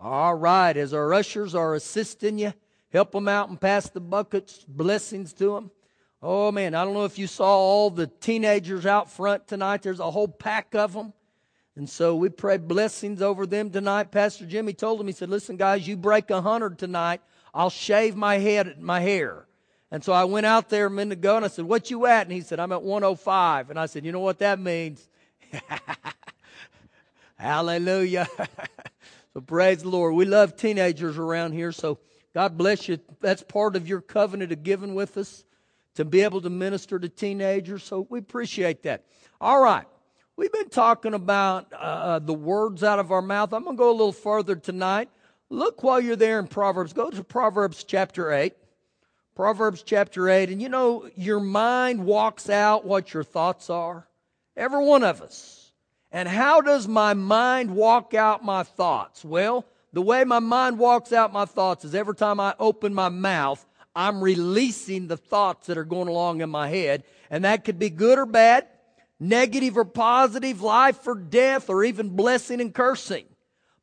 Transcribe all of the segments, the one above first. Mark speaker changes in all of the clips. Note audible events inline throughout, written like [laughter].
Speaker 1: All right, as our ushers are assisting you, help them out and pass the buckets, blessings to them. Oh man, I don't know if you saw all the teenagers out front tonight. There's a whole pack of them. And so we pray blessings over them tonight. Pastor Jimmy told them, he said, listen guys, you break a hundred tonight, I'll shave my head, my hair. And so I went out there a minute ago and I said, what you at? And he said, I'm at 105. And I said, you know what that means? [laughs] Hallelujah. [laughs] so praise the Lord. We love teenagers around here. So God bless you. That's part of your covenant of giving with us to be able to minister to teenagers. So we appreciate that. All right. We've been talking about uh, uh the words out of our mouth. I'm going to go a little further tonight. Look while you're there in Proverbs. Go to Proverbs chapter 8. Proverbs chapter 8. And you know, your mind walks out what your thoughts are. Every one of us. And how does my mind walk out my thoughts? Well, the way my mind walks out my thoughts is every time I open my mouth, I'm releasing the thoughts that are going along in my head. And that could be good or bad, negative or positive, life or death, or even blessing and cursing.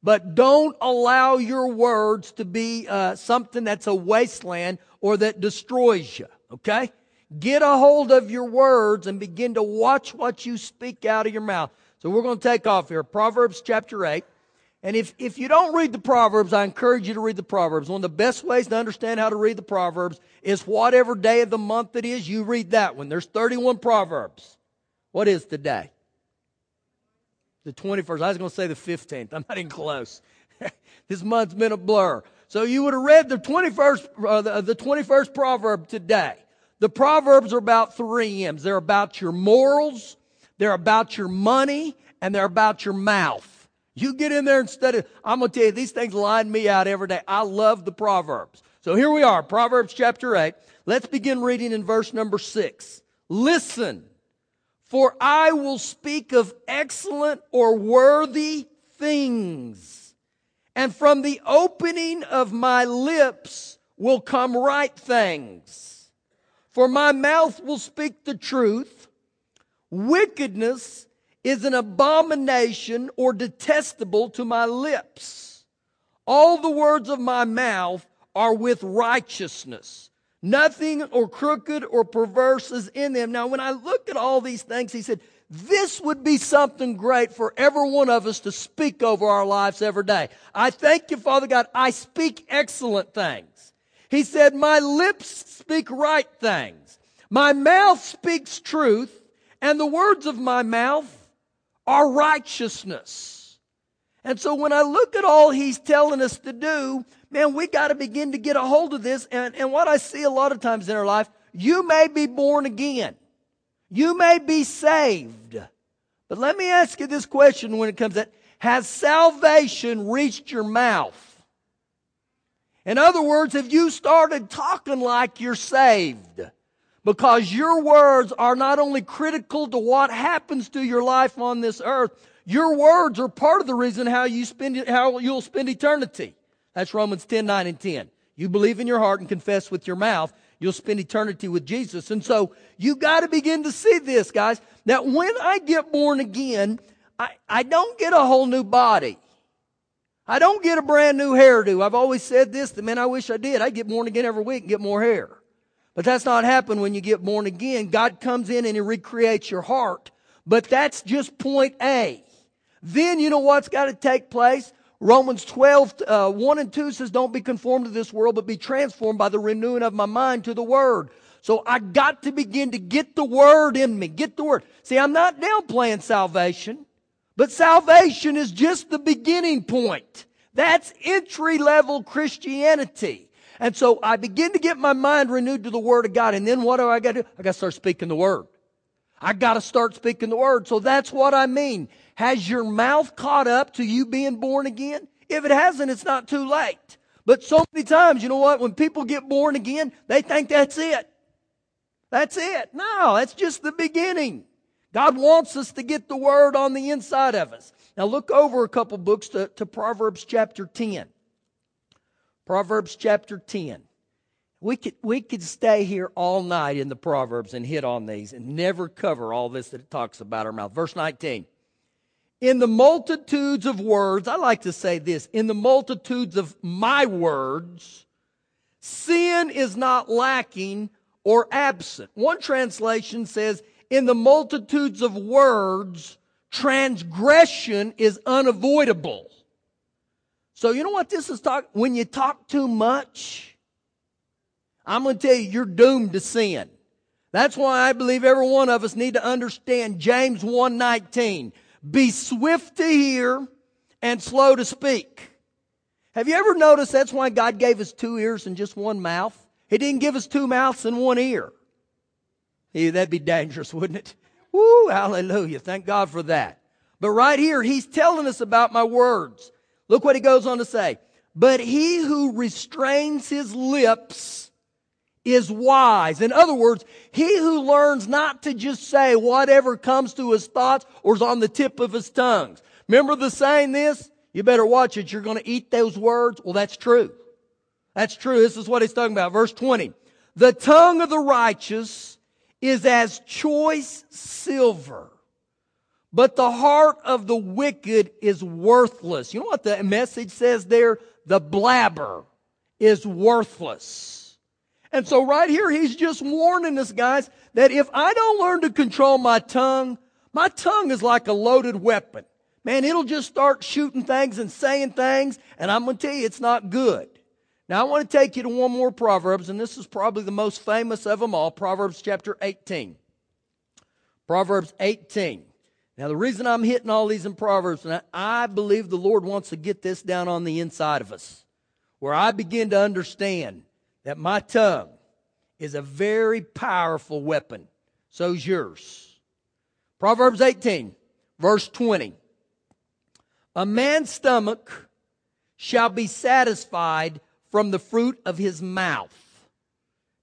Speaker 1: But don't allow your words to be uh, something that's a wasteland or that destroys you. Okay? Get a hold of your words and begin to watch what you speak out of your mouth. So we're going to take off here. Proverbs chapter 8. And if, if you don't read the Proverbs, I encourage you to read the Proverbs. One of the best ways to understand how to read the Proverbs is whatever day of the month it is, you read that one. There's 31 Proverbs. What is today? The 21st. I was going to say the 15th. I'm not even close. [laughs] this month's been a blur. So you would have read the 21st, uh, the, the 21st proverb today. The Proverbs are about three M's. They're about your morals, they're about your money, and they're about your mouth. You get in there instead of, I'm going to tell you, these things line me out every day. I love the Proverbs. So here we are, Proverbs chapter 8. Let's begin reading in verse number 6. Listen, for I will speak of excellent or worthy things, and from the opening of my lips will come right things. For my mouth will speak the truth. Wickedness is an abomination or detestable to my lips. All the words of my mouth are with righteousness. Nothing or crooked or perverse is in them. Now, when I look at all these things, he said, this would be something great for every one of us to speak over our lives every day. I thank you, Father God. I speak excellent things. He said, my lips speak right things. My mouth speaks truth and the words of my mouth are righteousness. And so when I look at all he's telling us to do, man, we got to begin to get a hold of this. And, and what I see a lot of times in our life, you may be born again. You may be saved. But let me ask you this question when it comes to has salvation reached your mouth? In other words, have you started talking like you're saved? Because your words are not only critical to what happens to your life on this earth, your words are part of the reason how you spend how you'll spend eternity. That's Romans 10, 9 and 10. You believe in your heart and confess with your mouth, you'll spend eternity with Jesus. And so you got to begin to see this, guys. Now, when I get born again, I, I don't get a whole new body. I don't get a brand new hairdo. I've always said this, the man I wish I did. I get born again every week and get more hair. But that's not happened when you get born again. God comes in and He recreates your heart. But that's just point A. Then you know what's got to take place? Romans 12, uh, 1 and 2 says, Don't be conformed to this world, but be transformed by the renewing of my mind to the Word. So I got to begin to get the Word in me. Get the Word. See, I'm not downplaying salvation, but salvation is just the beginning point. That's entry level Christianity. And so I begin to get my mind renewed to the Word of God. And then what do I got to do? I got to start speaking the Word. I got to start speaking the Word. So that's what I mean. Has your mouth caught up to you being born again? If it hasn't, it's not too late. But so many times, you know what? When people get born again, they think that's it. That's it. No, that's just the beginning. God wants us to get the Word on the inside of us. Now look over a couple books to, to Proverbs chapter 10. Proverbs chapter 10. We could, we could stay here all night in the Proverbs and hit on these and never cover all this that it talks about our mouth. Verse 19. In the multitudes of words, I like to say this, in the multitudes of my words, sin is not lacking or absent. One translation says, in the multitudes of words, transgression is unavoidable. So you know what this is talking? When you talk too much, I'm going to tell you, you're doomed to sin. That's why I believe every one of us need to understand James 1:19. Be swift to hear and slow to speak. Have you ever noticed that's why God gave us two ears and just one mouth? He didn't give us two mouths and one ear. Yeah, that'd be dangerous, wouldn't it? Woo, hallelujah. Thank God for that. But right here, he's telling us about my words. Look what he goes on to say. But he who restrains his lips is wise. In other words, he who learns not to just say whatever comes to his thoughts or is on the tip of his tongues. Remember the saying this? You better watch it. You're going to eat those words. Well, that's true. That's true. This is what he's talking about. Verse 20. The tongue of the righteous is as choice silver but the heart of the wicked is worthless. You know what the message says there? The blabber is worthless. And so right here, he's just warning us guys that if I don't learn to control my tongue, my tongue is like a loaded weapon. Man, it'll just start shooting things and saying things, and I'm going to tell you it's not good. Now I want to take you to one more Proverbs, and this is probably the most famous of them all, Proverbs chapter 18. Proverbs 18. Now, the reason I'm hitting all these in Proverbs, and I believe the Lord wants to get this down on the inside of us, where I begin to understand that my tongue is a very powerful weapon. So's yours. Proverbs 18, verse 20. A man's stomach shall be satisfied from the fruit of his mouth.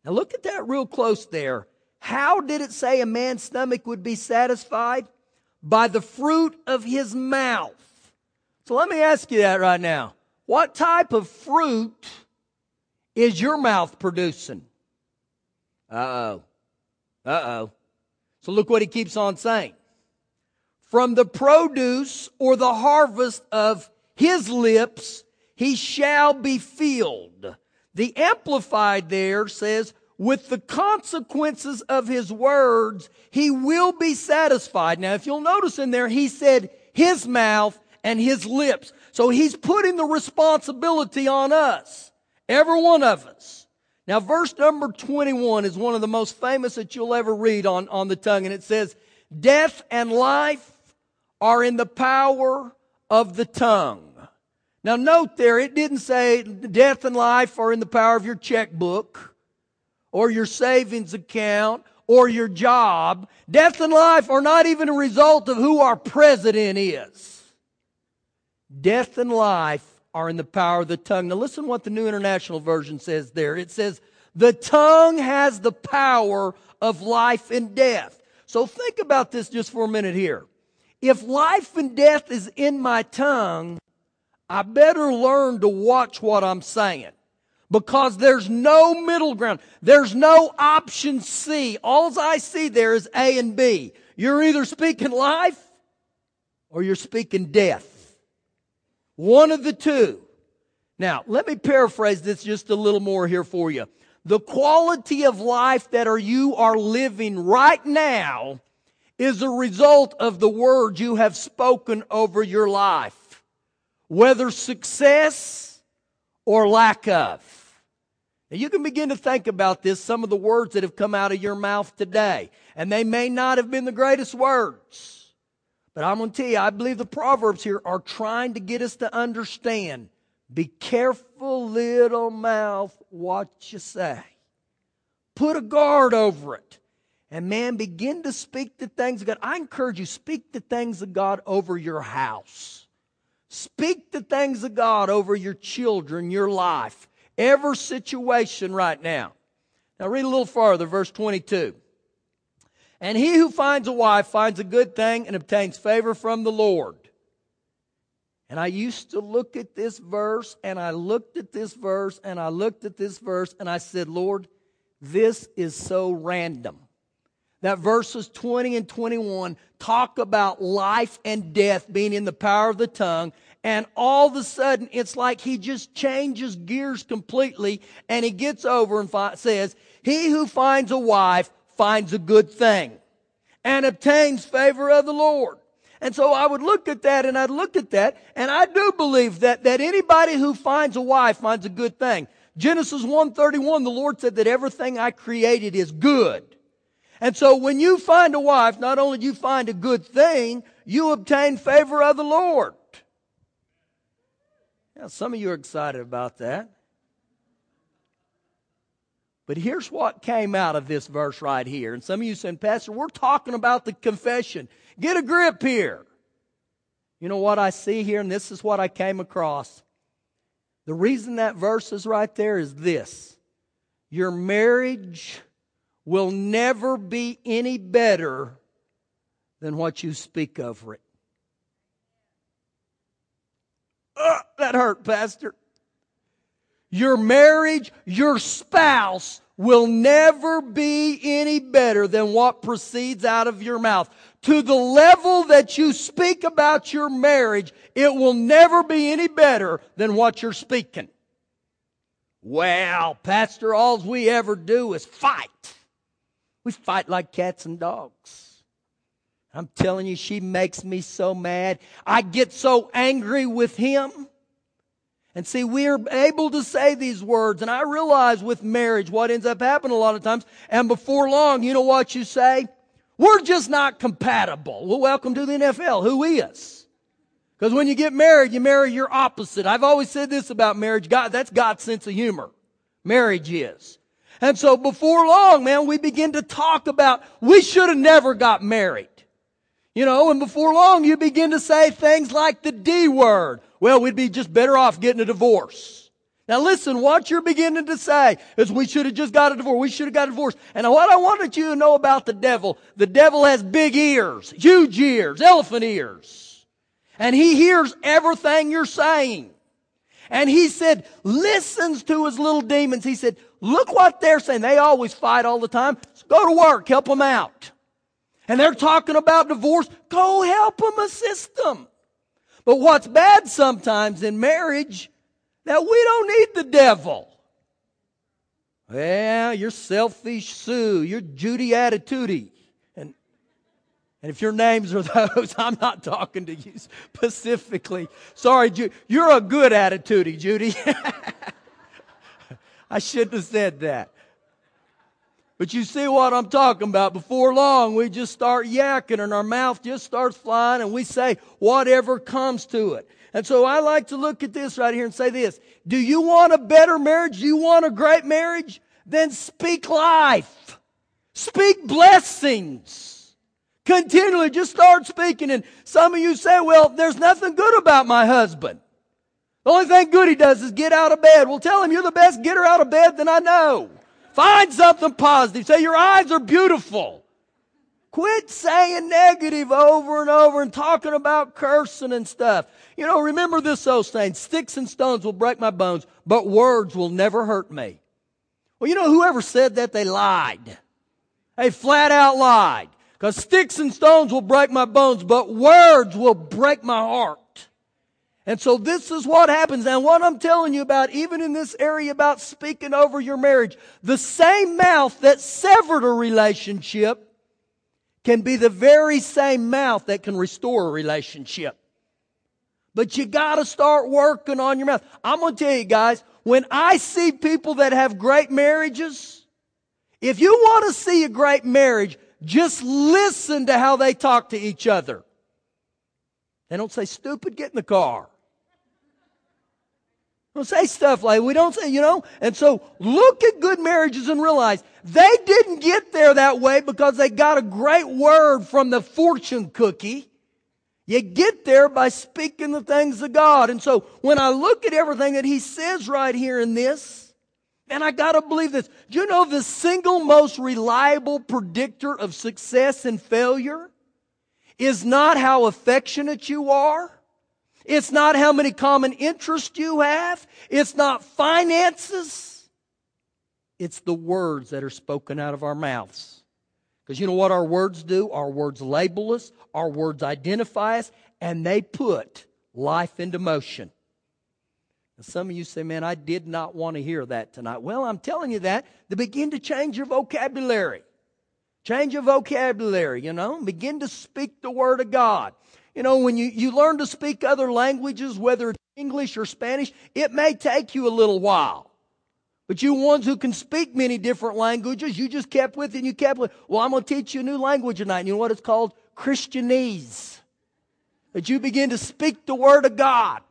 Speaker 1: Now look at that real close there. How did it say a man's stomach would be satisfied? By the fruit of his mouth. So let me ask you that right now. What type of fruit is your mouth producing? Uh oh. Uh oh. So look what he keeps on saying. From the produce or the harvest of his lips, he shall be filled. The Amplified there says, with the consequences of his words, he will be satisfied. Now, if you'll notice in there, he said his mouth and his lips. So he's putting the responsibility on us. Every one of us. Now, verse number 21 is one of the most famous that you'll ever read on, on the tongue. And it says, death and life are in the power of the tongue. Now note there, it didn't say death and life are in the power of your checkbook or your savings account or your job. Death and life are not even a result of who our president is. Death and life are in the power of the tongue. Now listen what the New International Version says there. It says, the tongue has the power of life and death. So think about this just for a minute here. If life and death is in my tongue, I better learn to watch what I'm saying because there's no middle ground. There's no option C. All I see there is A and B. You're either speaking life or you're speaking death. One of the two. Now, let me paraphrase this just a little more here for you. The quality of life that are you are living right now is a result of the words you have spoken over your life. Whether success or lack of. Now you can begin to think about this, some of the words that have come out of your mouth today. And they may not have been the greatest words. But I'm going to tell you, I believe the Proverbs here are trying to get us to understand. Be careful, little mouth, what you say. Put a guard over it. And man, begin to speak the things of God. I encourage you, speak the things of God over your house. Speak the things of God over your children, your life every situation right now. Now read a little farther, verse 22. And he who finds a wife finds a good thing and obtains favor from the Lord. And I used to look at this verse and I looked at this verse and I looked at this verse and I said, Lord, this is so random. that verses 20 and 21 talk about life and death being in the power of the tongue. And all of a sudden, it's like he just changes gears completely and he gets over and fi- says, He who finds a wife finds a good thing and obtains favor of the Lord. And so I would look at that and I'd look at that and I do believe that, that anybody who finds a wife finds a good thing. Genesis 131, the Lord said that everything I created is good. And so when you find a wife, not only do you find a good thing, you obtain favor of the Lord. Now, some of you are excited about that. But here's what came out of this verse right here. And some of you saying, Pastor, we're talking about the confession. Get a grip here. You know what I see here, and this is what I came across. The reason that verse is right there is this your marriage will never be any better than what you speak over it. That hurt, Pastor. Your marriage, your spouse will never be any better than what proceeds out of your mouth. To the level that you speak about your marriage, it will never be any better than what you're speaking. Well, Pastor, all we ever do is fight. We fight like cats and dogs. I'm telling you, she makes me so mad. I get so angry with him. And see, we are able to say these words, and I realize with marriage what ends up happening a lot of times, and before long, you know what you say? We're just not compatible. Well, welcome to the NFL. Who is? Because when you get married, you marry your opposite. I've always said this about marriage. God, that's God's sense of humor. Marriage is. And so before long, man, we begin to talk about we should have never got married. You know, and before long you begin to say things like the D word. Well, we'd be just better off getting a divorce. Now listen, what you're beginning to say is we should have just got a divorce. We should have got a divorce. And what I wanted you to know about the devil, the devil has big ears, huge ears, elephant ears. And he hears everything you're saying. And he said, listens to his little demons. He said, look what they're saying. They always fight all the time. So go to work, help them out and they're talking about divorce, go help them, assist them. But what's bad sometimes in marriage, that we don't need the devil. Well, you're selfish Sue, you're Judy Attitudey. And, and if your names are [laughs] those, I'm not talking to you specifically. Sorry, Judy. You're a good attitude, Judy. [laughs] I shouldn't have said that. But you see what I'm talking about. Before long, we just start yakking and our mouth just starts flying and we say whatever comes to it. And so I like to look at this right here and say this. Do you want a better marriage? Do you want a great marriage? Then speak life. Speak blessings. Continually just start speaking. And some of you say, well, there's nothing good about my husband. The only thing good he does is get out of bed. Well, tell him you're the best getter out of bed than I know. Find something positive. Say, your eyes are beautiful. Quit saying negative over and over and talking about cursing and stuff. You know, remember this old saying, sticks and stones will break my bones, but words will never hurt me. Well, you know, whoever said that, they lied. They flat out lied. Because sticks and stones will break my bones, but words will break my heart. And so this is what happens. And what I'm telling you about, even in this area about speaking over your marriage, the same mouth that severed a relationship can be the very same mouth that can restore a relationship. But you gotta start working on your mouth. I'm gonna tell you guys, when I see people that have great marriages, if you want to see a great marriage, just listen to how they talk to each other. They don't say, stupid, get in the car. Don't say stuff like we don't say, you know. And so look at good marriages and realize they didn't get there that way because they got a great word from the fortune cookie. You get there by speaking the things of God. And so when I look at everything that he says right here in this, and I gotta believe this. Do you know the single most reliable predictor of success and failure is not how affectionate you are? It's not how many common interests you have. It's not finances. It's the words that are spoken out of our mouths. Because you know what our words do? Our words label us, our words identify us, and they put life into motion. Some of you say, man, I did not want to hear that tonight. Well, I'm telling you that to begin to change your vocabulary. Change your vocabulary, you know, begin to speak the Word of God. You know, when you, you learn to speak other languages, whether it's English or Spanish, it may take you a little while. But you ones who can speak many different languages, you just kept with it and you kept with it. Well, I'm going to teach you a new language tonight. You know what it's called? Christianese. That you begin to speak the Word of God.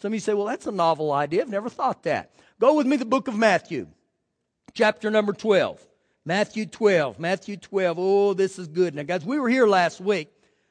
Speaker 1: Some of you say, well, that's a novel idea. I've never thought that. Go with me the book of Matthew, chapter number 12. Matthew 12. Matthew 12. Oh, this is good. Now, guys, we were here last week,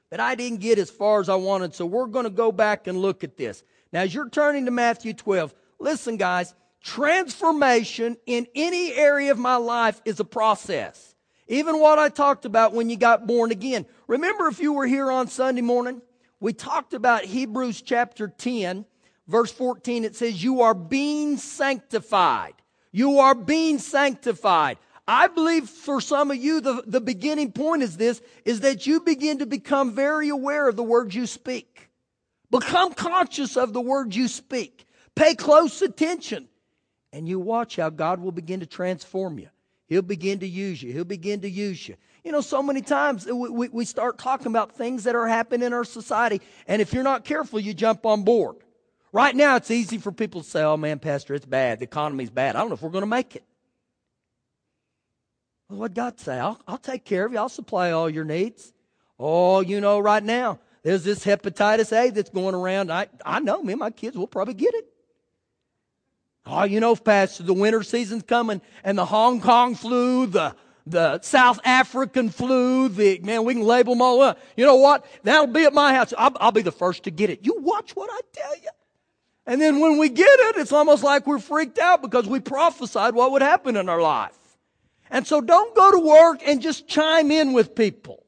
Speaker 1: but I didn't get as far as I wanted, so we're going to go back and look at this. Now, as you're turning to Matthew 12, listen, guys, transformation in any area of my life is a process. Even what I talked about when you got born again. Remember, if you were here on Sunday morning, we talked about Hebrews chapter 10 verse 14, it says, You are being sanctified. You are being sanctified. I believe for some of you, the, the beginning point is this, is that you begin to become very aware of the words you speak. Become conscious of the words you speak. Pay close attention. And you watch how God will begin to transform you. He'll begin to use you. He'll begin to use you. You know, so many times we, we start talking about things that are happening in our society, and if you're not careful, you jump on board. Right now, it's easy for people to say, oh man, Pastor, it's bad. The economy's bad. I don't know if we're going to make it. Well, what God say? I'll, I'll take care of you. I'll supply all your needs. Oh, you know, right now, there's this hepatitis A that's going around. I, I know, me and my kids will probably get it. Oh, you know, Pastor, the winter season's coming and the Hong Kong flu, the, the South African flu, the, man, we can label them all up. You know what? That'll be at my house. I'll, I'll be the first to get it. You watch what I tell you. And then when we get it, it's almost like we're freaked out because we prophesied what would happen in our life. And so don't go to work and just chime in with people.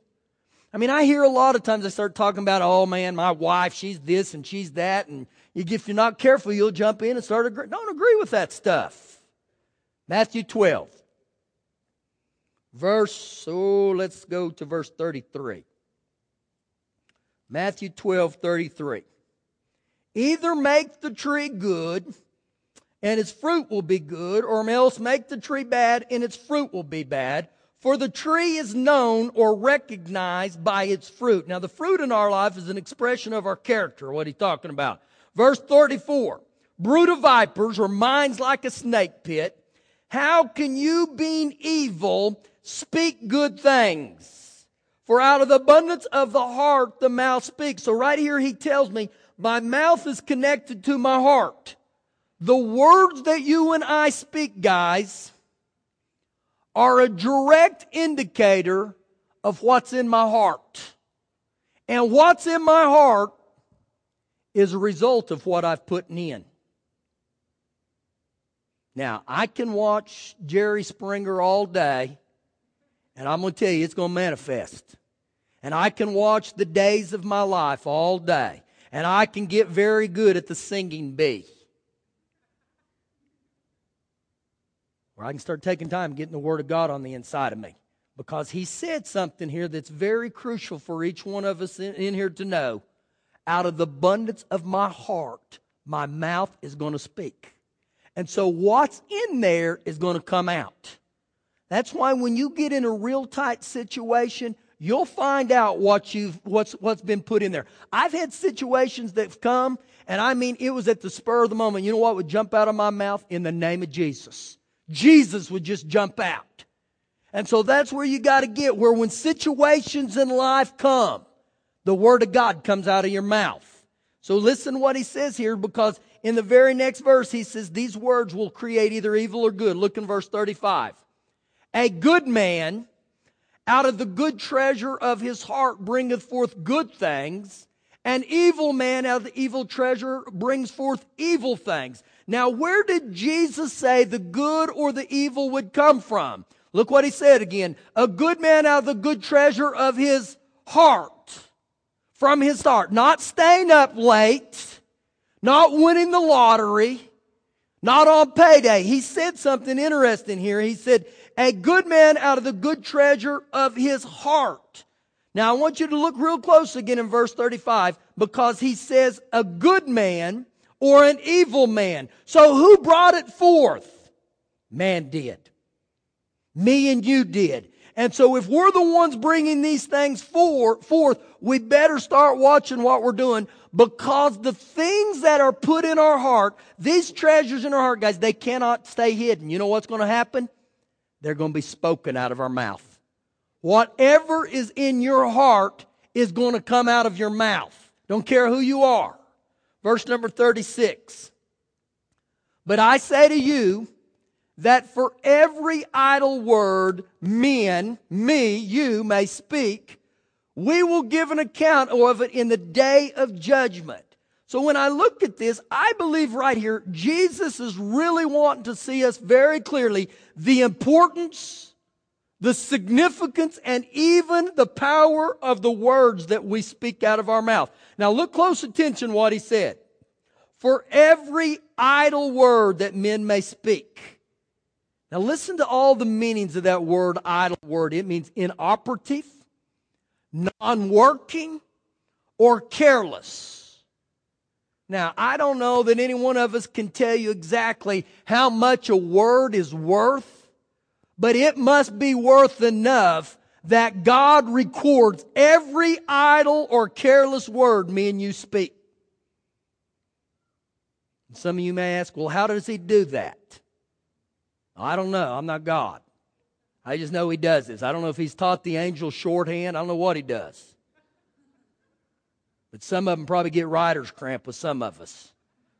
Speaker 1: I mean, I hear a lot of times they start talking about, oh man, my wife, she's this and she's that. And if you're not careful, you'll jump in and start. Don't agree with that stuff. Matthew 12. Verse, oh, let's go to verse 33. Matthew 12, 33. Either make the tree good and its fruit will be good, or else make the tree bad and its fruit will be bad. For the tree is known or recognized by its fruit. Now, the fruit in our life is an expression of our character, what he's talking about. Verse 34 Brood of vipers, or minds like a snake pit, how can you, being evil, speak good things? For out of the abundance of the heart, the mouth speaks. So, right here, he tells me my mouth is connected to my heart. The words that you and I speak, guys, are a direct indicator of what's in my heart. And what's in my heart is a result of what I've put in. Now, I can watch Jerry Springer all day, and I'm going to tell you, it's going to manifest. And I can watch the days of my life all day, and I can get very good at the singing bee. Or I can start taking time getting the Word of God on the inside of me. Because He said something here that's very crucial for each one of us in, in here to know. Out of the abundance of my heart, my mouth is going to speak. And so what's in there is going to come out. That's why when you get in a real tight situation, you'll find out what you've, what's, what's been put in there. I've had situations that've come, and I mean, it was at the spur of the moment. You know what would jump out of my mouth? In the name of Jesus. Jesus would just jump out. And so that's where you got to get, where when situations in life come, the Word of God comes out of your mouth. So listen what he says here because in the very next verse he says these words will create either evil or good. Look in verse 35. A good man out of the good treasure of his heart bringeth forth good things. An evil man out of the evil treasure brings forth evil things. Now, where did Jesus say the good or the evil would come from? Look what he said again. A good man out of the good treasure of his heart. From his heart. Not staying up late. Not winning the lottery. Not on payday. He said something interesting here. He said, a good man out of the good treasure of his heart. Now I want you to look real close again in verse 35 because he says a good man or an evil man. So who brought it forth? Man did. Me and you did. And so if we're the ones bringing these things for, forth, we better start watching what we're doing because the things that are put in our heart, these treasures in our heart, guys, they cannot stay hidden. You know what's going to happen? They're going to be spoken out of our mouth. Whatever is in your heart is going to come out of your mouth. Don't care who you are. Verse number 36. But I say to you, that for every idle word men, me, you may speak, we will give an account of it in the day of judgment. So when I look at this, I believe right here, Jesus is really wanting to see us very clearly the importance, the significance, and even the power of the words that we speak out of our mouth. Now look close attention what he said. For every idle word that men may speak. Now listen to all the meanings of that word, idle word. It means inoperative, non-working, or careless. Now, I don't know that any one of us can tell you exactly how much a word is worth, but it must be worth enough that God records every idle or careless word me and you speak. Some of you may ask, well, how does he do that? I don't know. I'm not God. I just know he does this. I don't know if he's taught the angels shorthand. I don't know what he does. But some of them probably get writer's cramp with some of us.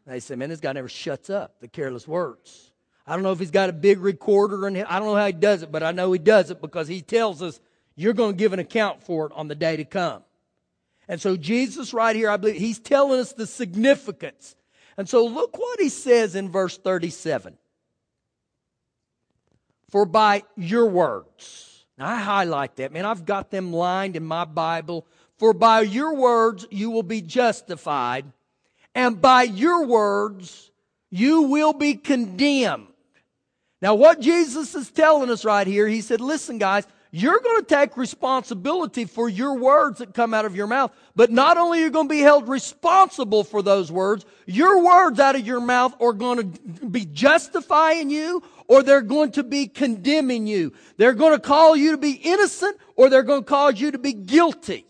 Speaker 1: They say, man, this guy never shuts up, the careless words. I don't know if he's got a big recorder in and I don't know how he does it, but I know he does it because he tells us you're going to give an account for it on the day to come. And so Jesus right here, I believe he's telling us the significance. And so look what he says in verse 37. For by your words, now I highlight that, man, I've got them lined in my Bible. For by your words you will be justified, and by your words you will be condemned. Now, what Jesus is telling us right here, he said, listen, guys, you're going to take responsibility for your words that come out of your mouth. But not only are you going to be held responsible for those words, your words out of your mouth are going to be justifying you or they're going to be condemning you. They're going to call you to be innocent or they're going to cause you to be guilty.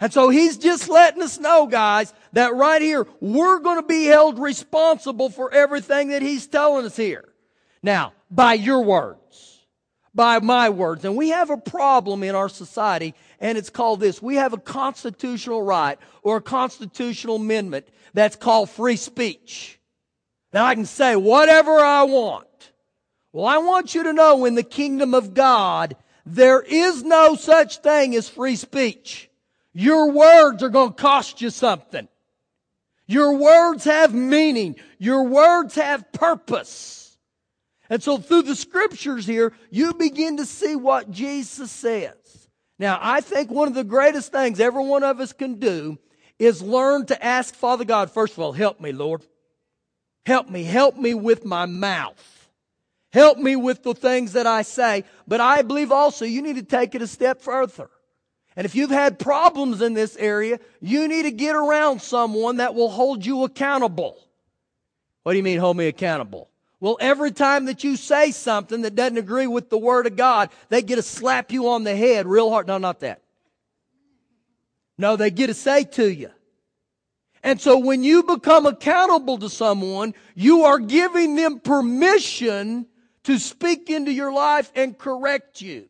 Speaker 1: And so he's just letting us know, guys, that right here, we're going to be held responsible for everything that he's telling us here. Now, by your words by my words. And we have a problem in our society, and it's called this. We have a constitutional right or a constitutional amendment that's called free speech. Now I can say whatever I want. Well, I want you to know in the kingdom of God, there is no such thing as free speech. Your words are going to cost you something. Your words have meaning. Your words have purpose. And so through the scriptures here, you begin to see what Jesus says. Now, I think one of the greatest things every one of us can do is learn to ask Father God, first of all, help me, Lord. Help me. Help me with my mouth. Help me with the things that I say. But I believe also you need to take it a step further. And if you've had problems in this area, you need to get around someone that will hold you accountable. What do you mean hold me accountable? Well, every time that you say something that doesn't agree with the Word of God, they get to slap you on the head real hard. No, not that. No, they get to say to you. And so when you become accountable to someone, you are giving them permission to speak into your life and correct you.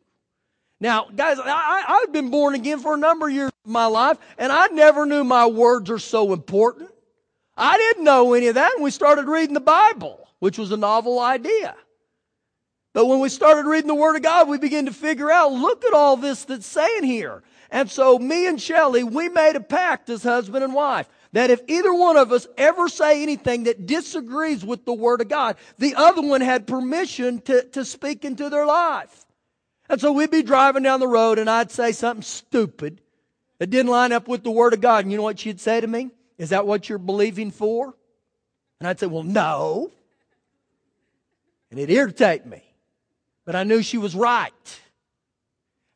Speaker 1: Now, guys, I, have been born again for a number of years of my life, and I never knew my words are so important. I didn't know any of that when we started reading the Bible which was a novel idea. But when we started reading the Word of God, we began to figure out, look at all this that's saying here. And so me and Shelley, we made a pact as husband and wife that if either one of us ever say anything that disagrees with the Word of God, the other one had permission to, to speak into their life. And so we'd be driving down the road and I'd say something stupid that didn't line up with the Word of God. And you know what she'd say to me? Is that what you're believing for? And I'd say, well, no and it irritated me. But I knew she was right.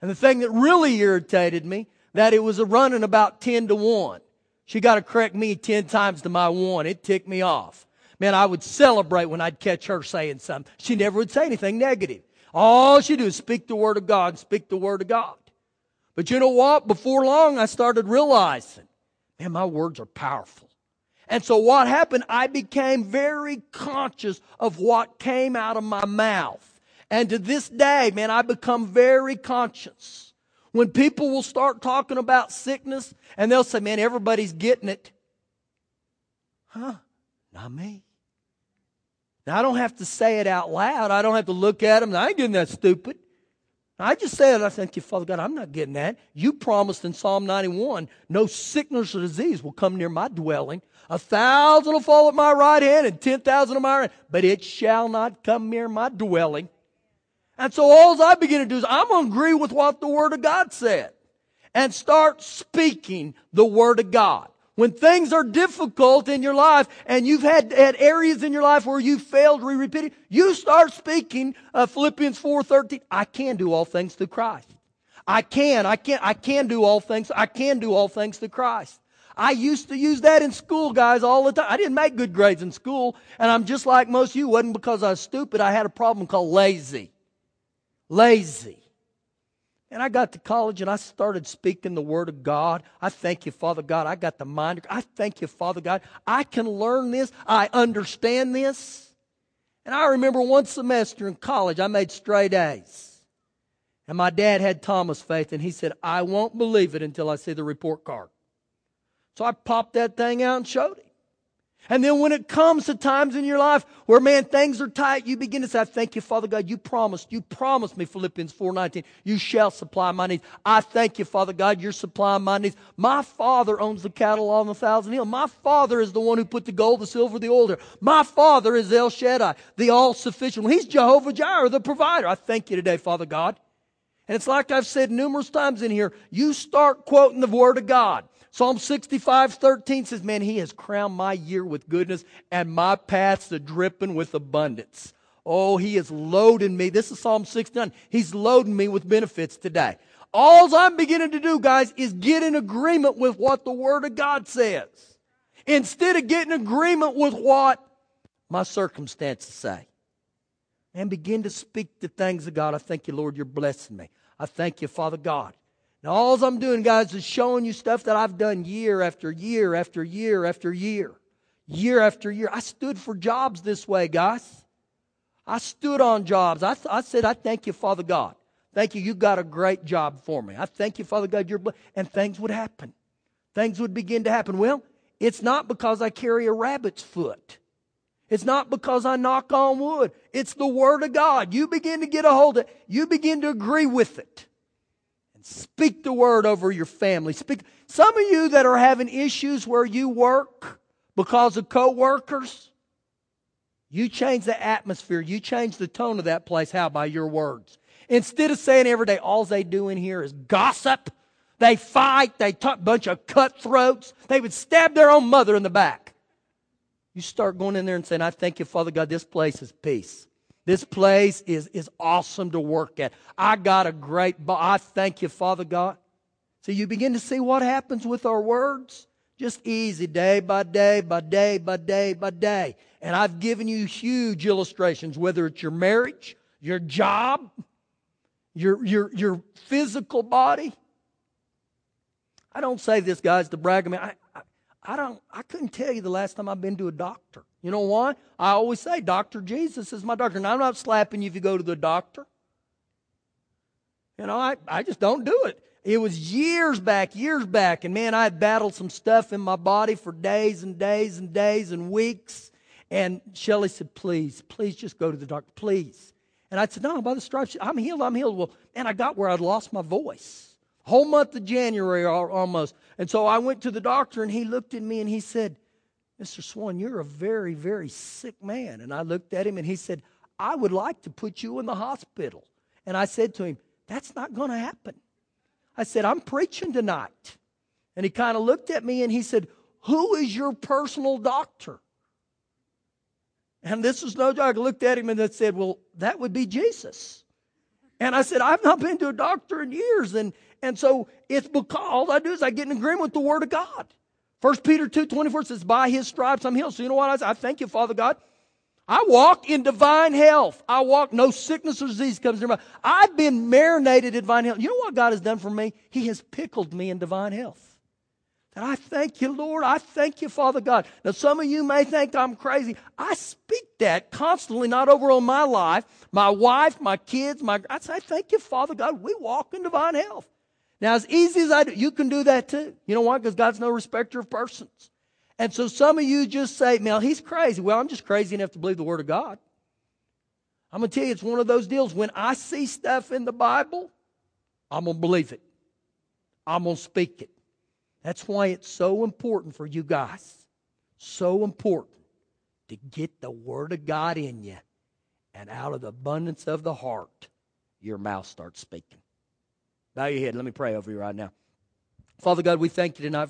Speaker 1: And the thing that really irritated me, that it was a running about 10 to 1. She got to correct me 10 times to my one. It ticked me off. Man, I would celebrate when I'd catch her saying something. She never would say anything negative. All she do is speak the word of God, speak the word of God. But you know what? Before long, I started realizing, man, my words are powerful. And so what happened? I became very conscious of what came out of my mouth. And to this day, man, I become very conscious. When people will start talking about sickness and they'll say, man, everybody's getting it. Huh? Not me. Now, I don't have to say it out loud. I don't have to look at them. I ain't getting that stupid. I just said, I you, Father God, I'm not getting that. You promised in Psalm 91, no sickness or disease will come near my dwelling. A thousand will fall at my right hand and ten thousand at my right, but it shall not come near my dwelling. And so all I begin to do is I'm going to agree with what the Word of God said and start speaking the Word of God. When things are difficult in your life and you've had, had areas in your life where you failed re repeated, you start speaking uh, Philippians 4.13. I can do all things through Christ. I can, I can, I can do all things. I can do all things through Christ. I used to use that in school, guys, all the time. I didn't make good grades in school, and I'm just like most of you. It wasn't because I was stupid. I had a problem called lazy. Lazy. And I got to college and I started speaking the Word of God. I thank you, Father God. I got the mind. I thank you, Father God. I can learn this. I understand this. And I remember one semester in college, I made straight A's. And my dad had Thomas faith, and he said, I won't believe it until I see the report card. So I popped that thing out and showed him. And then when it comes to times in your life where, man, things are tight, you begin to say, thank you, Father God. You promised, you promised me, Philippians 4.19, you shall supply my needs. I thank you, Father God, you're supplying my needs. My Father owns the cattle on the thousand hill. My Father is the one who put the gold, the silver, the oil there. My Father is El Shaddai, the all-sufficient. He's Jehovah Jireh, the provider. I thank you today, Father God. And it's like I've said numerous times in here, you start quoting the Word of God. Psalm 65, 13 says, Man, he has crowned my year with goodness and my paths are dripping with abundance. Oh, he is loading me. This is Psalm 69. He's loading me with benefits today. All I'm beginning to do, guys, is get in agreement with what the Word of God says. Instead of getting agreement with what my circumstances say. And begin to speak the things of God. I thank you, Lord, you're blessing me. I thank you, Father God. Now, all I'm doing, guys, is showing you stuff that I've done year after year after year after year. Year after year. I stood for jobs this way, guys. I stood on jobs. I, I said, I thank you, Father God. Thank you. You got a great job for me. I thank you, Father God. You're. And things would happen. Things would begin to happen. Well, it's not because I carry a rabbit's foot. It's not because I knock on wood. It's the Word of God. You begin to get a hold of it. You begin to agree with it. Speak the word over your family. Speak. Some of you that are having issues where you work because of coworkers, you change the atmosphere. You change the tone of that place. How? By your words. Instead of saying every day, all they do in here is gossip. They fight. They talk bunch of cutthroats. They would stab their own mother in the back. You start going in there and saying, I thank you, Father God, this place is peace. This place is, is awesome to work at. I got a great, bo- I thank you, Father God. So you begin to see what happens with our words. Just easy, day by day, by day, by day, by day. And I've given you huge illustrations, whether it's your marriage, your job, your, your, your physical body. I don't say this, guys, to brag. I mean, I, I, I don't, I couldn't tell you the last time I've been to a doctor. You know why? I always say, Dr. Jesus is my doctor. And I'm not slapping you if you go to the doctor. You know, I, I just don't do it. It was years back, years back, and man, I had battled some stuff in my body for days and days and days and weeks. And Shelly said, Please, please just go to the doctor, please. And I said, No, by the stripes, I'm healed, I'm healed. Well, and I got where I'd lost my voice. Whole month of January almost. And so I went to the doctor and he looked at me and he said, Mr. Swan, you're a very, very sick man. And I looked at him and he said, I would like to put you in the hospital. And I said to him, That's not going to happen. I said, I'm preaching tonight. And he kind of looked at me and he said, Who is your personal doctor? And this was no joke. I looked at him and I said, Well, that would be Jesus. And I said, I've not been to a doctor in years. And, and so it's because all I do is I get in agreement with the Word of God. First Peter 2 24 says, By his stripes I'm healed. So you know what I? I thank you, Father God. I walk in divine health. I walk, no sickness or disease comes near me. I've been marinated in divine health. You know what God has done for me? He has pickled me in divine health. And I thank you, Lord. I thank you, Father God. Now, some of you may think I'm crazy. I speak that constantly, not over on my life, my wife, my kids, my. I say, thank you, Father God. We walk in divine health. Now, as easy as I do, you can do that too. You know why? Because God's no respecter of persons. And so some of you just say, "Now he's crazy." Well, I'm just crazy enough to believe the Word of God. I'm going to tell you, it's one of those deals. When I see stuff in the Bible, I'm going to believe it. I'm going to speak it. That's why it's so important for you guys. So important to get the Word of God in you. And out of the abundance of the heart, your mouth starts speaking. Bow your head. Let me pray over you right now. Father God, we thank you tonight.